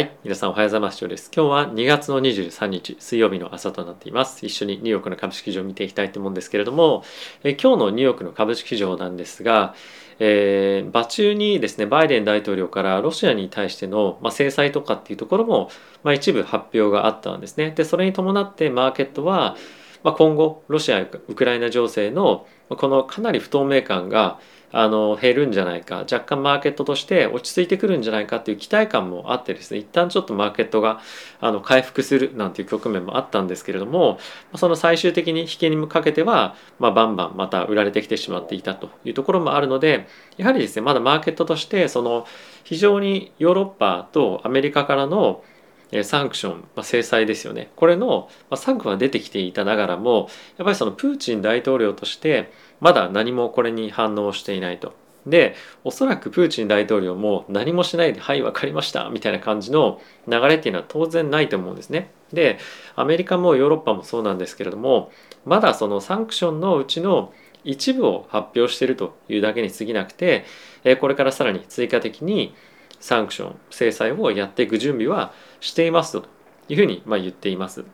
はい。皆さんおはようございます。ジョーです。今日は2月の23日、水曜日の朝となっています。一緒にニューヨークの株式市場を見ていきたいと思うんですけれども、え今日のニューヨークの株式市場なんですが、えー、場中にですね、バイデン大統領からロシアに対しての、まあ、制裁とかっていうところも、まあ、一部発表があったんですね。で、それに伴ってマーケットは、まあ、今後、ロシア、ウクライナ情勢のこのかなり不透明感があの減るんじゃないか若干マーケットとして落ち着いてくるんじゃないかっていう期待感もあってですね一旦ちょっとマーケットがあの回復するなんていう局面もあったんですけれどもその最終的に引けにかけては、まあ、バンバンまた売られてきてしまっていたというところもあるのでやはりですねまだマーケットとしてその非常にヨーロッパとアメリカからのサンクション、まあ、制裁ですよねこれの、まあ、サンクは出てきていたながらもやっぱりそのプーチン大統領としてまだ何もこれに反応していないと。でおそらくプーチン大統領も何もしないで「はい分かりました」みたいな感じの流れっていうのは当然ないと思うんですね。でアメリカもヨーロッパもそうなんですけれどもまだそのサンクションのうちの一部を発表しているというだけに過ぎなくてこれからさらに追加的にサンクション制裁をやっていく準備はしていますというふうにま言っています。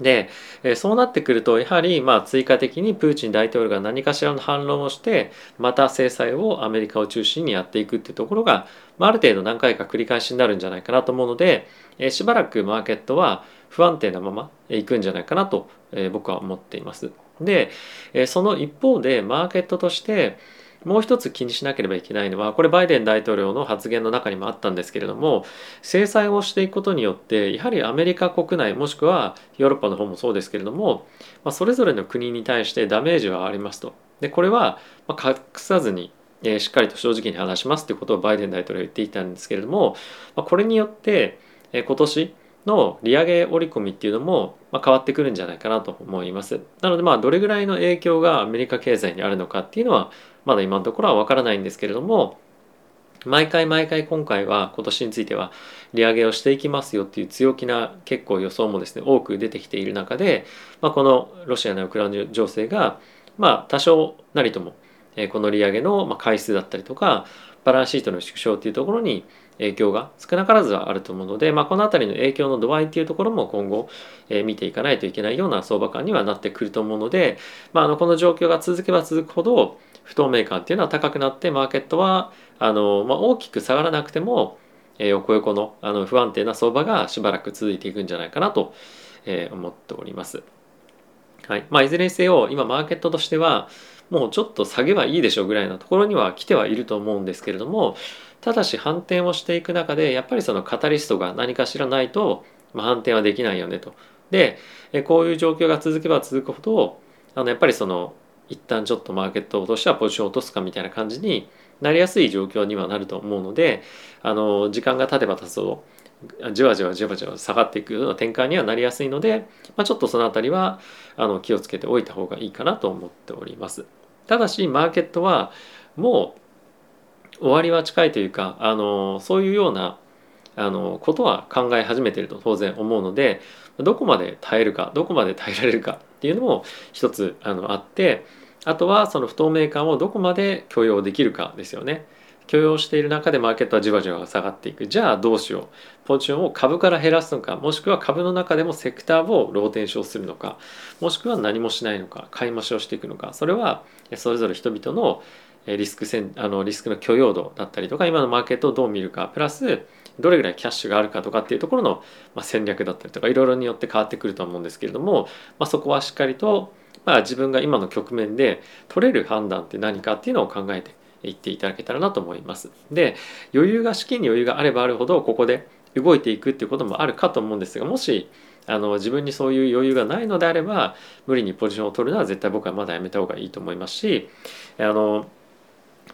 でえそうなってくるとやはりまあ追加的にプーチン大統領が何かしらの反論をしてまた制裁をアメリカを中心にやっていくっていうところが、まあ、ある程度何回か繰り返しになるんじゃないかなと思うのでえしばらくマーケットは不安定なままいくんじゃないかなとえ僕は思っています。でえその一方でマーケットとしてもう一つ気にしなければいけないのはこれバイデン大統領の発言の中にもあったんですけれども制裁をしていくことによってやはりアメリカ国内もしくはヨーロッパの方もそうですけれども、まあ、それぞれの国に対してダメージはありますと。でこれは隠さずにえしっかりと正直に話しますということをバイデン大統領は言っていたんですけれども、ま、これによってえ今年の利上げ織り込みっていうのも、ま変わってくるんじゃないかなと思います。なのでまあどれぐらいの影響がアメリカ経済にあるのかっていうのはまだ今のところはわからないんですけれども毎回毎回今回は今年については利上げをしていきますよっていう強気な結構予想もですね多く出てきている中で、まあ、このロシアのウクライナ情勢がまあ多少なりともこの利上げの回数だったりとかバランスシートの縮小っていうところに影響が少なからずはあると思うので、まあ、この辺りの影響の度合いっていうところも今後、えー、見ていかないといけないような相場感にはなってくると思うので、まあ、あのこの状況が続けば続くほど不透明感っていうのは高くなってマーケットはあの、まあ、大きく下がらなくても、えー、横横のあの不安定な相場がしばらく続いていくんじゃないかなと、えー、思っております。はいまあ、いずれにせよ今マーケットとしてはもうちょっと下げはいいでしょうぐらいのところには来てはいると思うんですけれどもただし反転をしていく中でやっぱりそのカタリストが何かしらないと、まあ、反転はできないよねと。でこういう状況が続けば続くほどあのやっぱりその一旦ちょっとマーケットを落としてはポジションを落とすかみたいな感じになりやすい状況にはなると思うのであの時間が経てば経つほどじわじわじわじわ下がっていくような展開にはなりやすいので、まあ、ちょっとその辺りはあの気をつけておいた方がいいかなと思っております。ただしマーケットはもう終わりは近いというかあのそういうようなあのことは考え始めてると当然思うのでどこまで耐えるかどこまで耐えられるかっていうのも一つあのあってあとはその不透明感をどこまで許容できるかですよね。許容している中でマーケットはじわじわ下がっていく。じゃあどうしよう。ポジションを株から減らすのかもしくは株の中でもセクターをローテンションするのかもしくは何もしないのか買い増しをしていくのか。それはそれぞれ人々のリスクせんあのリスクの許容度だったりとか今のマーケットをどう見るかプラスどれぐらいキャッシュがあるかとかっていうところの、ま戦略だったりとかいろいろによって変わってくると思うんですけれども、まあ、そこはしっかりと、まあ、自分が今の局面で取れる判断って何かっていうのを考えていっていただけたらなと思います。で余裕が資金に余裕があればあるほどここで動いていくっていうこともあるかと思うんですがもしあの自分にそういう余裕がないのであれば無理にポジションを取るのは絶対僕はまだやめた方がいいと思いますしあの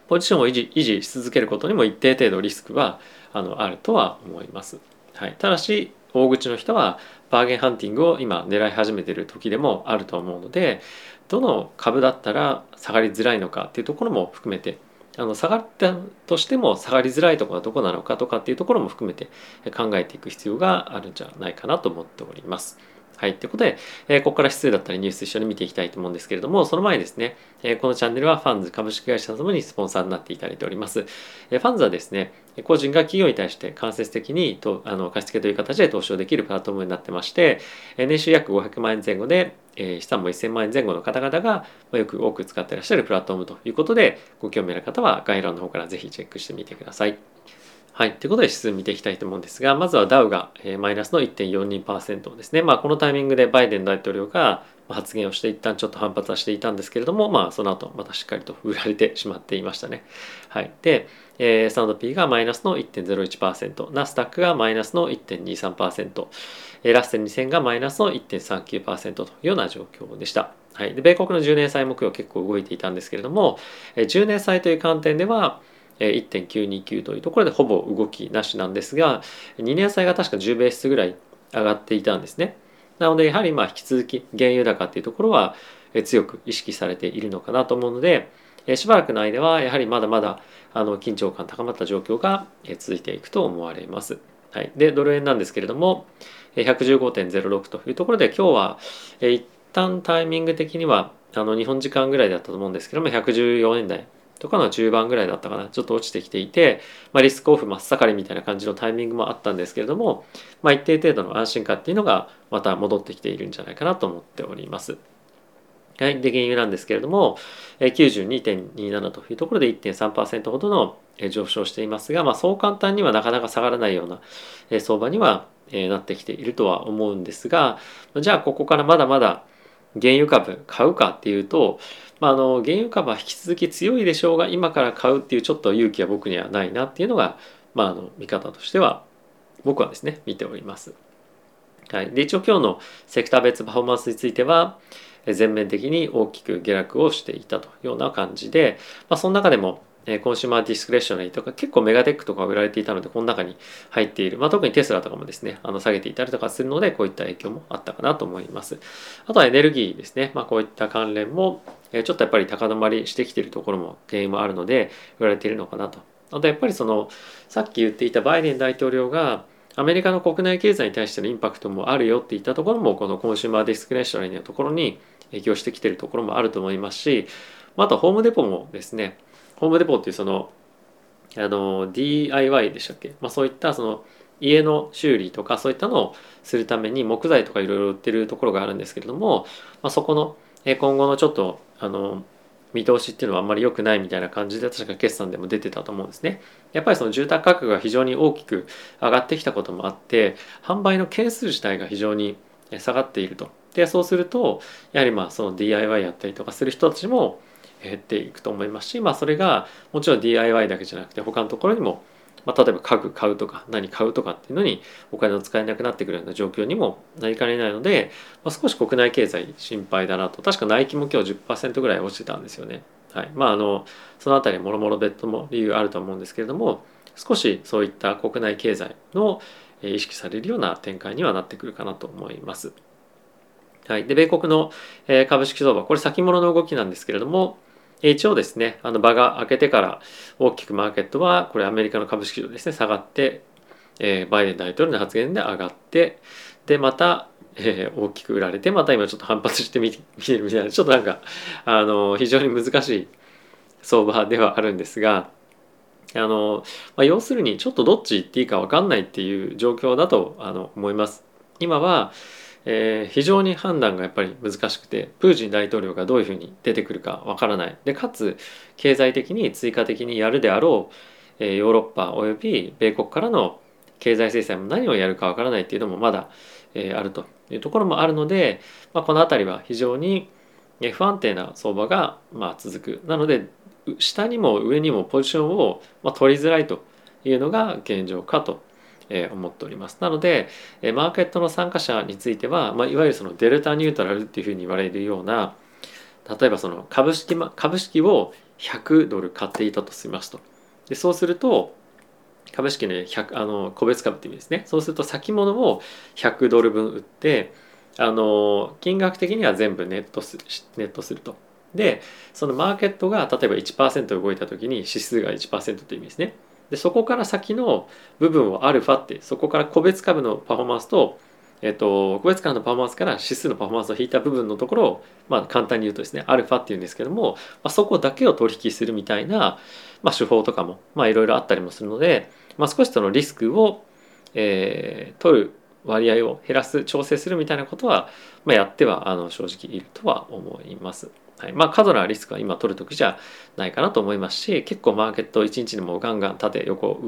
ポジションを維持維持し続けることにも一定程度リスクはあのあるとは思います。はい、ただし大口の人はバーゲンハンティングを今狙い始めてる時でもあると思うのでどの株だったら下がりづらいのかっていうところも含めてあの下がったとしても下がりづらいところはどこなのかとかっていうところも含めて考えていく必要があるんじゃないかなと思っております。はい。ということで、えー、ここから指数だったりニュース一緒に見ていきたいと思うんですけれども、その前にですね、えー、このチャンネルはファンズ株式会社ともにスポンサーになっていただいております。えー、ファンズはですね、個人が企業に対して間接的にとあの貸付という形で投資をできるプラットフォームになってまして、え、年収約500万円前後で、えー、資産も1000万円前後の方々が、よく多く使ってらっしゃるプラットフォームということで、ご興味ある方は概要欄の方からぜひチェックしてみてください。はい。ということで指数見ていきたいと思うんですが、まずはダウがマイナスの1.42%ですね。まあ、このタイミングでバイデン大統領が発言をして一旦ちょっと反発はしていたんですけれども、まあ、その後またしっかりと売られてしまっていましたね。はい。で、えー、スタンド P がマイナスの1.01%、ナスダックがマイナスの1.23%、えー、ラッセン2000がマイナスの1.39%というような状況でした。はい。で、米国の10年債目標結構動いていたんですけれども、えー、10年債という観点では、1.929というところでほぼ動きなしなんですが2年債が確か10ベースぐらい上がっていたんですねなのでやはりまあ引き続き原油高っていうところは強く意識されているのかなと思うのでしばらくの間はやはりまだまだあの緊張感高まった状況が続いていくと思われます。はい、でドル円なんですけれども115.06というところで今日は一旦タイミング的にはあの日本時間ぐらいだったと思うんですけども114円台とかの中盤ぐらいだったかなちょっと落ちてきていて、まあ、リスクオフ真っ盛りみたいな感じのタイミングもあったんですけれども、まあ、一定程度の安心感っていうのがまた戻ってきているんじゃないかなと思っております。はい、で原油なんですけれども92.27というところで1.3%ほどの上昇していますが、まあ、そう簡単にはなかなか下がらないような相場にはなってきているとは思うんですがじゃあここからまだまだ原油株買うかっていうとまあ、あの原油株は引き続き強いでしょうが今から買うっていうちょっと勇気は僕にはないなっていうのが、まあ、あの見方としては僕はですね見ております。はい、で一応今日のセクター別パフォーマンスについては全面的に大きく下落をしていたというような感じで、まあ、その中でもえ consumer discretionary とか結構メガテックとか売られていたのでこの中に入っている、まあ、特にテスラとかもですねあの下げていたりとかするのでこういった影響もあったかなと思います。あとはエネルギーですね、まあ、こういった関連もえちょっとやっぱり高止まりしてきているところも原因もあるので売られているのかなと。あとやっぱりそのさっき言っていたバイデン大統領がアメリカの国内経済に対してのインパクトもあるよって言ったところもこの consumer discretionary のところに影響してきているところもあると思いますしあとホームデポもですねホームデポっていうそのあの DIY でしたっけ、まあ、そういったその家の修理とかそういったのをするために木材とかいろいろ売ってるところがあるんですけれども、まあ、そこの今後のちょっとあの見通しっていうのはあんまり良くないみたいな感じで確か決算でも出てたと思うんですね。やっぱりその住宅価格が非常に大きく上がってきたこともあって販売の件数自体が非常に下がっていると。でそうするとやはりまあその DIY やったりとかする人たちも減っていくと思いますし、まあ、それがもちろん DIY だけじゃなくて他のところにも、まあ、例えば家具買うとか何買うとかっていうのにお金を使えなくなってくるような状況にもなりかねないので、まあ、少し国内経済心配だなと確かナイキも今日10%ぐらい落ちてたんですよね。はいまあ、あのその辺りもろもろ別途も理由あると思うんですけれども少しそういった国内経済の意識されるような展開にはなってくるかなと思います。はい、で米国の株式相場これ先物の動きなんですけれども一応ですね、あの場が開けてから大きくマーケットは、これアメリカの株式市場ですね、下がって、えー、バイデン大統領の発言で上がって、で、また、えー、大きく売られて、また今ちょっと反発してみ 見てるみたいな、ちょっとなんか、あの、非常に難しい相場ではあるんですが、あの、まあ、要するにちょっとどっち行っていいか分かんないっていう状況だとあの思います。今は、えー、非常に判断がやっぱり難しくてプーチン大統領がどういうふうに出てくるかわからない。でかつ経済的に追加的にやるであろう、えー、ヨーロッパおよび米国からの経済制裁も何をやるかわからないっていうのもまだ、えー、あるというところもあるので、まあ、この辺りは非常に不安定な相場がまあ続く。なので下にも上にもポジションをまあ取りづらいというのが現状かとえ思っております。なので、えマーケットの参加者については、まあ、いわゆるそのデルタニュートラルっていうふうに言われるような例えばその株式株式を100ドル買っていたとしますと。でそうすると株式の1あの個別株って意味ですね。そうすると先物を100ドル分売ってあの金額的には全部ネットすネットすると。でそのマーケットが例えば1%動いた時に指数が1%という意味ですね。でそこから先の部分をアルファってそこから個別株のパフォーマンスとえっと、個別間のパフォーマンスから指数のパフォーマンスを引いた部分のところを、まあ、簡単に言うとですねアルファっていうんですけども、まあ、そこだけを取引するみたいな、まあ、手法とかもいろいろあったりもするので、まあ、少しそのリスクを、えー、取る割合を減らす調整するみたいなことは、まあ、やってはあの正直いるとは思います。はい、まあ過度なリスクは今取る時じゃないかなと思いますし結構マーケット1日でもガンガン縦横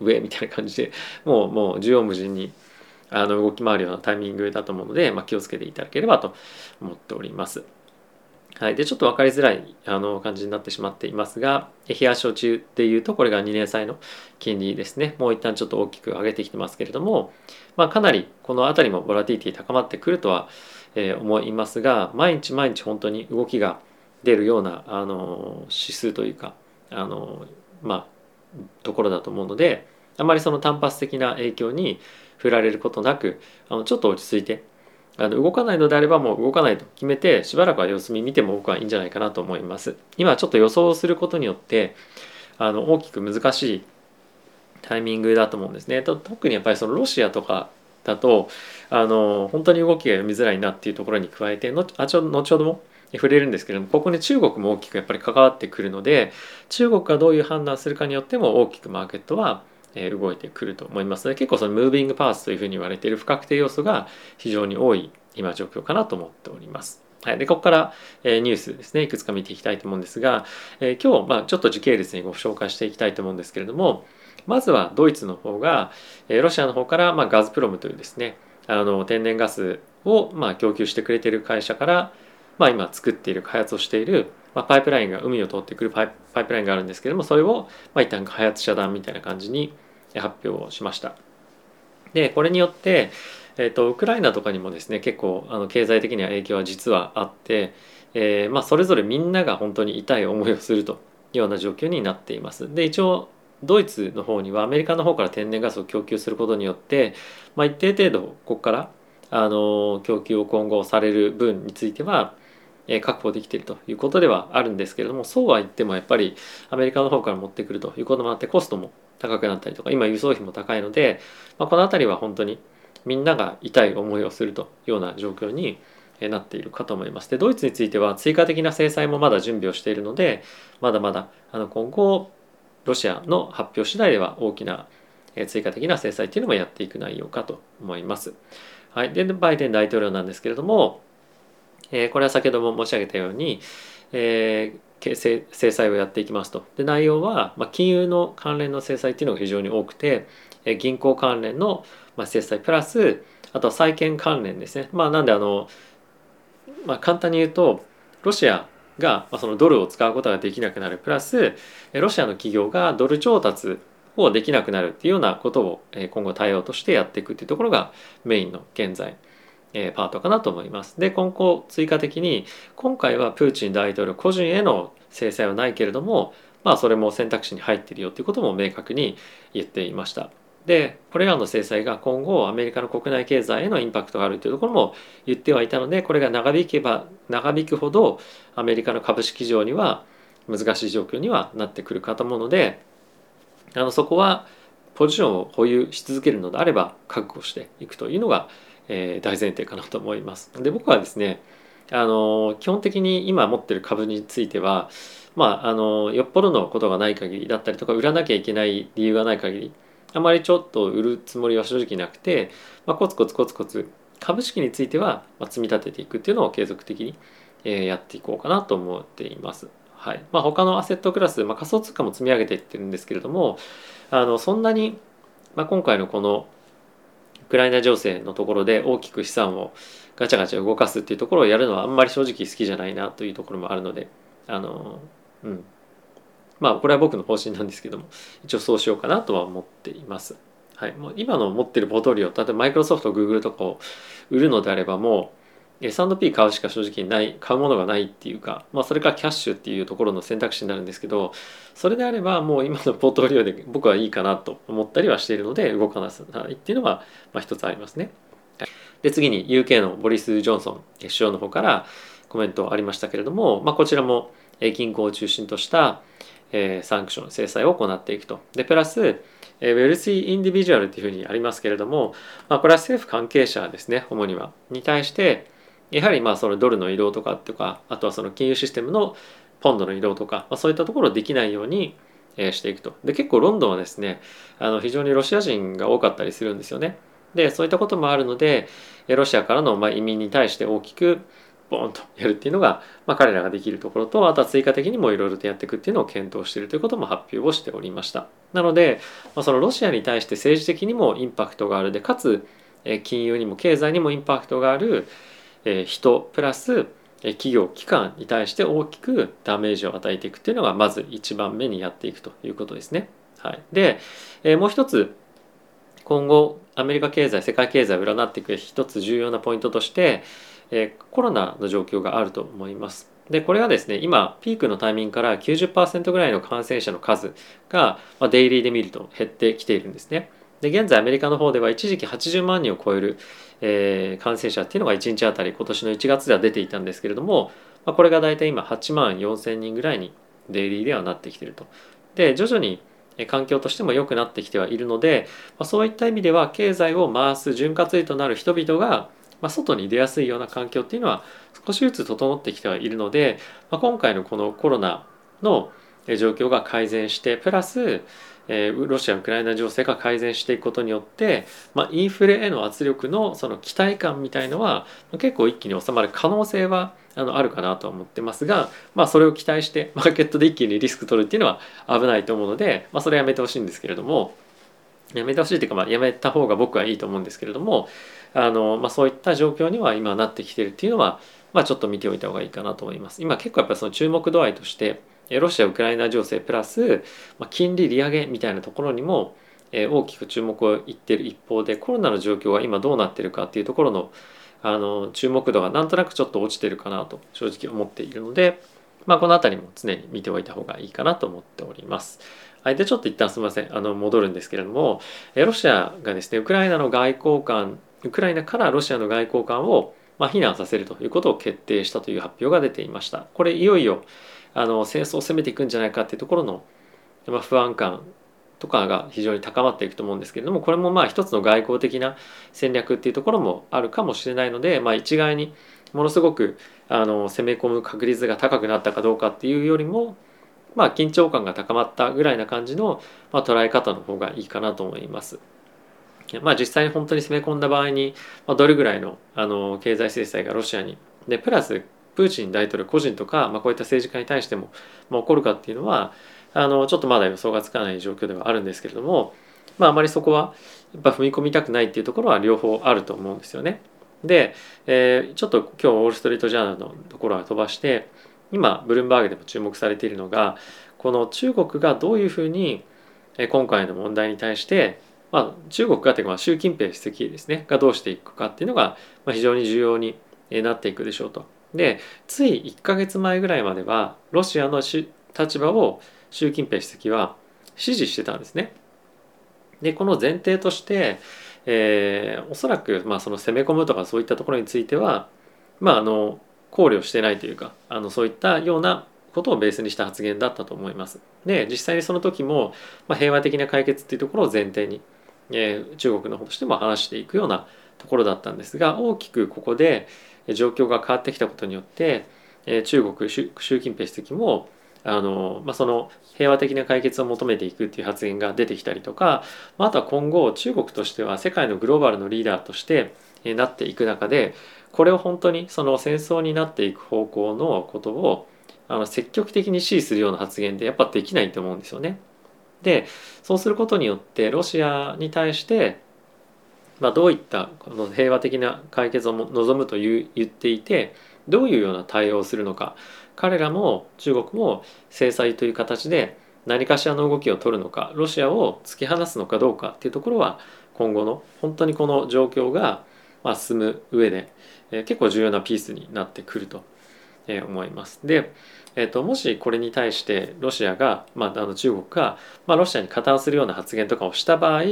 上みたいな感じでもうもう縦横無尽にあの動き回るようなタイミングだと思うので、まあ、気をつけていただければと思っております。はい、でちょっと分かりづらいあの感じになってしまっていますが冷や症中でいうとこれが2年債の金利ですね。もう一旦ちょっと大きく上げてきてますけれども、まあ、かなりこの辺りもボラティティ高まってくるとは、え、思いますが毎日毎日本当に動きが出るようなあの指数というかあのまあところだと思うのであまりその単発的な影響に振られることなくあのちょっと落ち着いてあの動かないのであればもう動かないと決めてしばらくは様子見見ても僕はいいんじゃないかなと思います。今ちょっと予想することによってあの大きく難しいタイミングだと思うんですね。特にやっぱりそのロシアとかだとあの本当に動きが読みづらいなっていうところに加えてのあちょ後ほども触れるんですけれどもここに中国も大きくやっぱり関わってくるので中国がどういう判断するかによっても大きくマーケットは動いてくると思いますので結構そのムービングパーツというふうに言われている不確定要素が非常に多い今状況かなと思っております。はい、でここから、えー、ニュースですねいくつか見ていきたいと思うんですが、えー、今日、まあ、ちょっと時系列にご紹介していきたいと思うんですけれどもまずはドイツの方が、ロシアの方から、まあ、ガズプロムというですねあの天然ガスを、まあ、供給してくれている会社から、まあ、今作っている開発をしている、まあ、パイプラインが海を通ってくるパイパイプラインがあるんですけどもそれを、まあ、一旦開発遮断みたいな感じに発表しました。でこれによって、えーと、ウクライナとかにもですね結構あの経済的には影響は実はあって、えー、まあ、それぞれみんなが本当に痛い思いをするというような状況になっています。で一応ドイツの方にはアメリカの方から天然ガスを供給することによって、まあ、一定程度ここからあの供給を今後される分については確保できているということではあるんですけれどもそうは言ってもやっぱりアメリカの方から持ってくるということもあってコストも高くなったりとか今輸送費も高いので、まあ、この辺りは本当にみんなが痛い思いをするというような状況になっているかと思います。でドイツについては追加的な制裁もまだ準備をしているのでまだまだあの今後ロシアの発表次第では大きな追加的な制裁っていうのもやっていく内容かと思います。はい、でバイデン大統領なんですけれども、えー、これは先ほども申し上げたように、えー制裁をやっていきますと。で内容は、まあ、金融の関連の制裁っていうのが非常に多くて、え銀行関連の、まあ、制裁プラスあとは債券関連ですね。まあ、なんであの、まあ、簡単に言うとロシアがまそのドルを使うことができなくなるプラスロシアの企業がドル調達をできなくなるっていうようなことを今後対応としてやっていくっていうところがメインの現在パートかなと思います。で今後追加的に今回はプーチン大統領個人への制裁はないけれどもまあそれも選択肢に入ってるよということも明確に言っていました。でこれらの制裁が今後アメリカの国内経済へのインパクトがあるというところも言ってはいたのでこれが長引けば長引くほどアメリカの株式市場には難しい状況にはなってくるかと思うのであのそこはポジションを保有し続けるのであれば覚悟していくというのがえー、大前提かなと思います。で僕はですねあの基本的に今持ってる株についてはまああのよっぽどのことがない限りだったりとか売らなきゃいけない理由がない限りあまりちょっと売るつもりは正直なくて、まあ、コツコツコツコツ株式については積み立てていくっていうのを継続的にやっていこうかなと思っています。はいまあ、他のアセットクラス、まあ、仮想通貨も積み上げていってるんですけれどもあのそんなに、まあ、今回のこのウクライナ情勢のところで大きく資産をガチャガチャ動かすっていうところをやるのはあんまり正直好きじゃないなというところもあるのであのうんまあこれは僕の方針なんですけども一応そうしようかなとは思っています。はい、もう今の持ってるポートリオ例えばマイクロソフトグーグルとかを売るのであればもう S&P 買うしか正直ない買うものがないっていうか、まあ、それかキャッシュっていうところの選択肢になるんですけどそれであればもう今のポートリオで僕はいいかなと思ったりはしているので動かないっていうのはまあ一つありますね。で次に UK のボリス・ジョンソン首相の方からコメントありましたけれども、まあ、こちらも銀行を中心とした、えー、サンクション制裁を行っていくと。でプラスウェルシー・インディビジュアルっていうふうにありますけれども、まあ、これは政府関係者ですね主には。に対してやはりまあそのドルの移動とかとかあとはその金融システムのポンドの移動とか、まあ、そういったところできないようにしていくと。で結構ロンドンはですねあの非常にロシア人が多かったりするんですよね。でそういったこともあるのでロシアからのま移民に対して大きくボーンとやるっていうのが、まあ、彼らができるところとあとは追加的にもいろいろとやっていくっていうのを検討しているということも発表をしておりました。なので、まあ、そのロシアに対して政治的にもインパクトがある。でかつ金融にも経済にもインパクトがある人プラス企業機関に対して大きくダメージを与えていくっていうのがまず一番目にやっていくということですね。はい、でもう一つ今後アメリカ経済世界経済を占っていく一つ重要なポイントとしてえコロナの状況があると思います。でこれはですね今ピークのタイミングから90%ぐらいの感染者の数が、まあ、デイリーで見ると減ってきているんですね。で現在アメリカの方では一時期80万人を超える、えー、感染者っていうのが1日あたり今年の1月では出ていたんですけれども、まあ、これが大体今8万4千人ぐらいにデイリーではなってきてると。で徐々に環境としても良くなってきてはいるので、まあ、そういった意味では経済を回す潤滑油となる人々がまあ、外に出やすいような環境っていうのは少しずつ整ってきてはいるので、まあ、今回のこのコロナの状況が改善してプラス、え、ロシア・ウクライナ情勢が改善していくことによって、まあ、インフレへの圧力のその期待感みたいのは結構一気に収まる可能性はあのあるかなとは思ってますが、まあ、それを期待してマーケットで一気にリスク取るっていうのは危ないと思うので、まあ、それはやめてほしいんですけれどもやめてほしいというか、まあ、やめた方が僕はいいと思うんですけれどもあの、まあ、そういった状況には今なってきてるっていうのは、まあ、ちょっと見ておいた方がいいかなと思います。今結構やっぱりその注目度合いとしてロシア・ウクライナ情勢プラス、まあ、金利利上げみたいなところにも大きく注目をいってる一方でコロナの状況が今どうなってるかっていうところのあの注目度がなんとなくちょっと落ちてるかなと正直思っているので、まあ、この辺りも常に見ておいた方がいいかなと思っております。はい、でちょっと一旦すみませんあの戻るんですけれどもロシアがですねウクライナの外交官ウクライナからロシアの外交官を、ま、避難させるということを決定したという発表が出ていました。これいよいよあの戦争を攻めていくんじゃないかっていうところの、まあ、不安感とかが非常に高まっていくと思うんですけれどもこれもまあ一つの外交的な戦略っていうところもあるかもしれないので、まあ、一概にものすごくあの攻め込む確率が高くなったかどうかっていうよりもまあ緊張感が高まったぐらいな感じの、まあ、捉え方の方がいいかなと思います。まあ、実際に本当に攻め込んだ場合に、まあ、どれぐらいのあの経済制裁がロシアにでプラスプーチン大統領個人とか、まあ、こういった政治家に対しても、まあ、起こるかっていうのはあのちょっとまだ予想がつかない状況ではあるんですけれども、まあ、あまりそこはやっぱ踏み込みたくないっていうところは両方あると思うんですよね。で、えー、ちょっと今日ウォール・ストリート・ジャーナルのところは飛ばして今ブルームバーグでも注目されているのがこの中国がどういうふうに今回の問題に対してまあ、中国がというか習近平主席ですねがどうしていくかっていうのが非常に重要になっていくでしょうと。でつい1か月前ぐらいまではロシアの立場を習近平主席は支持してたんですね。でこの前提として、えー、おそらく、まあ、その攻め込むとかそういったところについては、まあ、あの考慮してないというかあのそういったようなことをベースにした発言だったと思います。で実際にその時も、まあ、平和的な解決っていうところを前提にえ中国の方としても話していくようなところだったんですが大きくここで状況が変わってきたことによって、え中国習近平主席もあの、まあ、その平和的な解決を求めていくっていう発言が出てきたりとかあとは今後中国としては世界のグローバルのリーダーとしてなっていく中でこれを本当にその戦争になっていく方向のことをあの積極的に支持するような発言でやっぱできないと思うんですよね。でそうすることによってロシアに対して、まあ、どういったこの平和的な解決を望むという言っていてどういうような対応をするのか。彼らも中国も制裁という形で何かしらの動きを取るのかロシアを突き放すのかどうかっていうところは今後の本当にこの状況がま進む上で、え結構重要なピースになってくると。思います。でえーと、もしこれに対してロシアが、まあ、あの中国が、まあ、ロシアに加担するような発言とかをした場合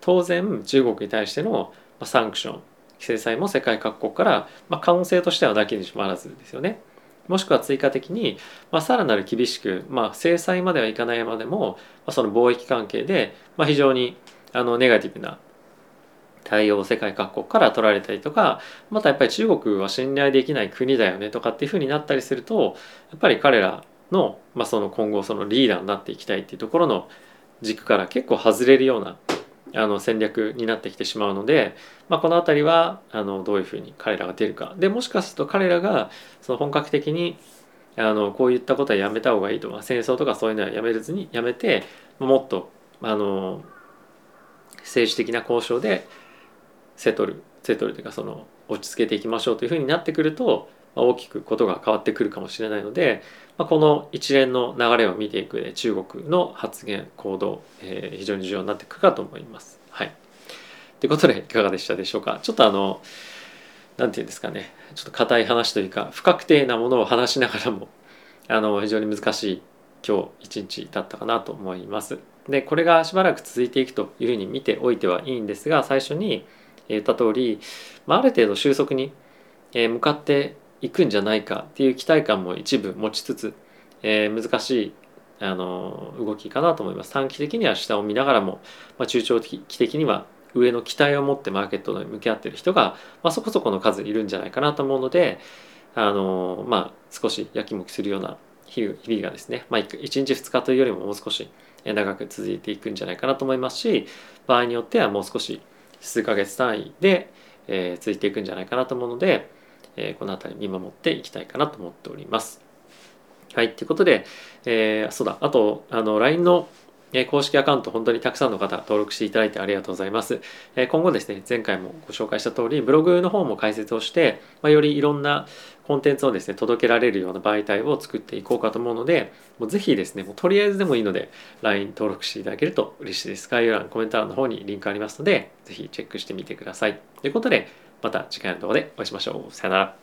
当然中国に対してのサンクション制裁も世界各国から、まあ、可能性としてはだけにしもあらずですよね。もしくは追加的に、まあ、さらなる厳しく、まあ、制裁まではいかないまでも、まあ、その貿易関係で、まあ、非常にあのネガティブな対応を世界各国から取られたりとかまたやっぱり中国は信頼できない国だよねとかっていうふうになったりするとやっぱり彼らの,、まあその今後そのリーダーになっていきたいっていうところの軸から結構外れるようなあの戦略になってきてしまうので、まあ、この辺りはあのどういうふうに彼らが出るか。でもしかすると彼らがその本格的にあのこういったことはやめた方がいいと。か戦争とかそういうのはやめずにやめてもっとあの政治的な交渉でセトルセトルというかその落ち着けていきましょうというふうになってくると大きくことが変わってくるかもしれないので、まあ、この一連の流れを見ていくで中国の発言行動、えー、非常に重要になっていくかと思います。はい、ということでいかがでしたでしょうか？ちょっとあの何て言うんですかねちょっと硬い話というか不確定なものを話しながらも あの非常に難しい今日一日だったかなと思います。でこれがしばらく続いていくというふうに見ておいてはいいんですが最初に言った通り、まあ、ある程度収束に向かっていくんじゃないかっていう期待感も一部持ちつつ、えー、難しいあの動きかなと思います。短期的には下を見ながらも、まあ、中長期的には上の期待を持ってマーケットに向き合ってる人が、まあ、そこそこの数いるんじゃないかなと思うのであのまあ少しやきもきするような日々がですね、まあ、1日2日というよりももう少し長く続いていくんじゃないかなと思いますし場合によってはもう少し数ヶ月単位で、えー、続いていくんじゃないかなと思うので、えー、この辺り見守っていきたいかなと思っております。はい、ということで、えー、そうだ、あと、あの、LINE の公式アカウント本当にたくさんの方登録していただいてありがとうございます。今後ですね、前回もご紹介した通り、ブログの方も解説をして、ま、よりいろんなコンテンツをですね、届けられるような媒体を作っていこうかと思うので、もうぜひですね、もうとりあえずでもいいので、LINE 登録していただけると嬉しいです。概要欄、コメント欄の方にリンクありますので、ぜひチェックしてみてください。ということで、また次回の動画でお会いしましょう。さよなら。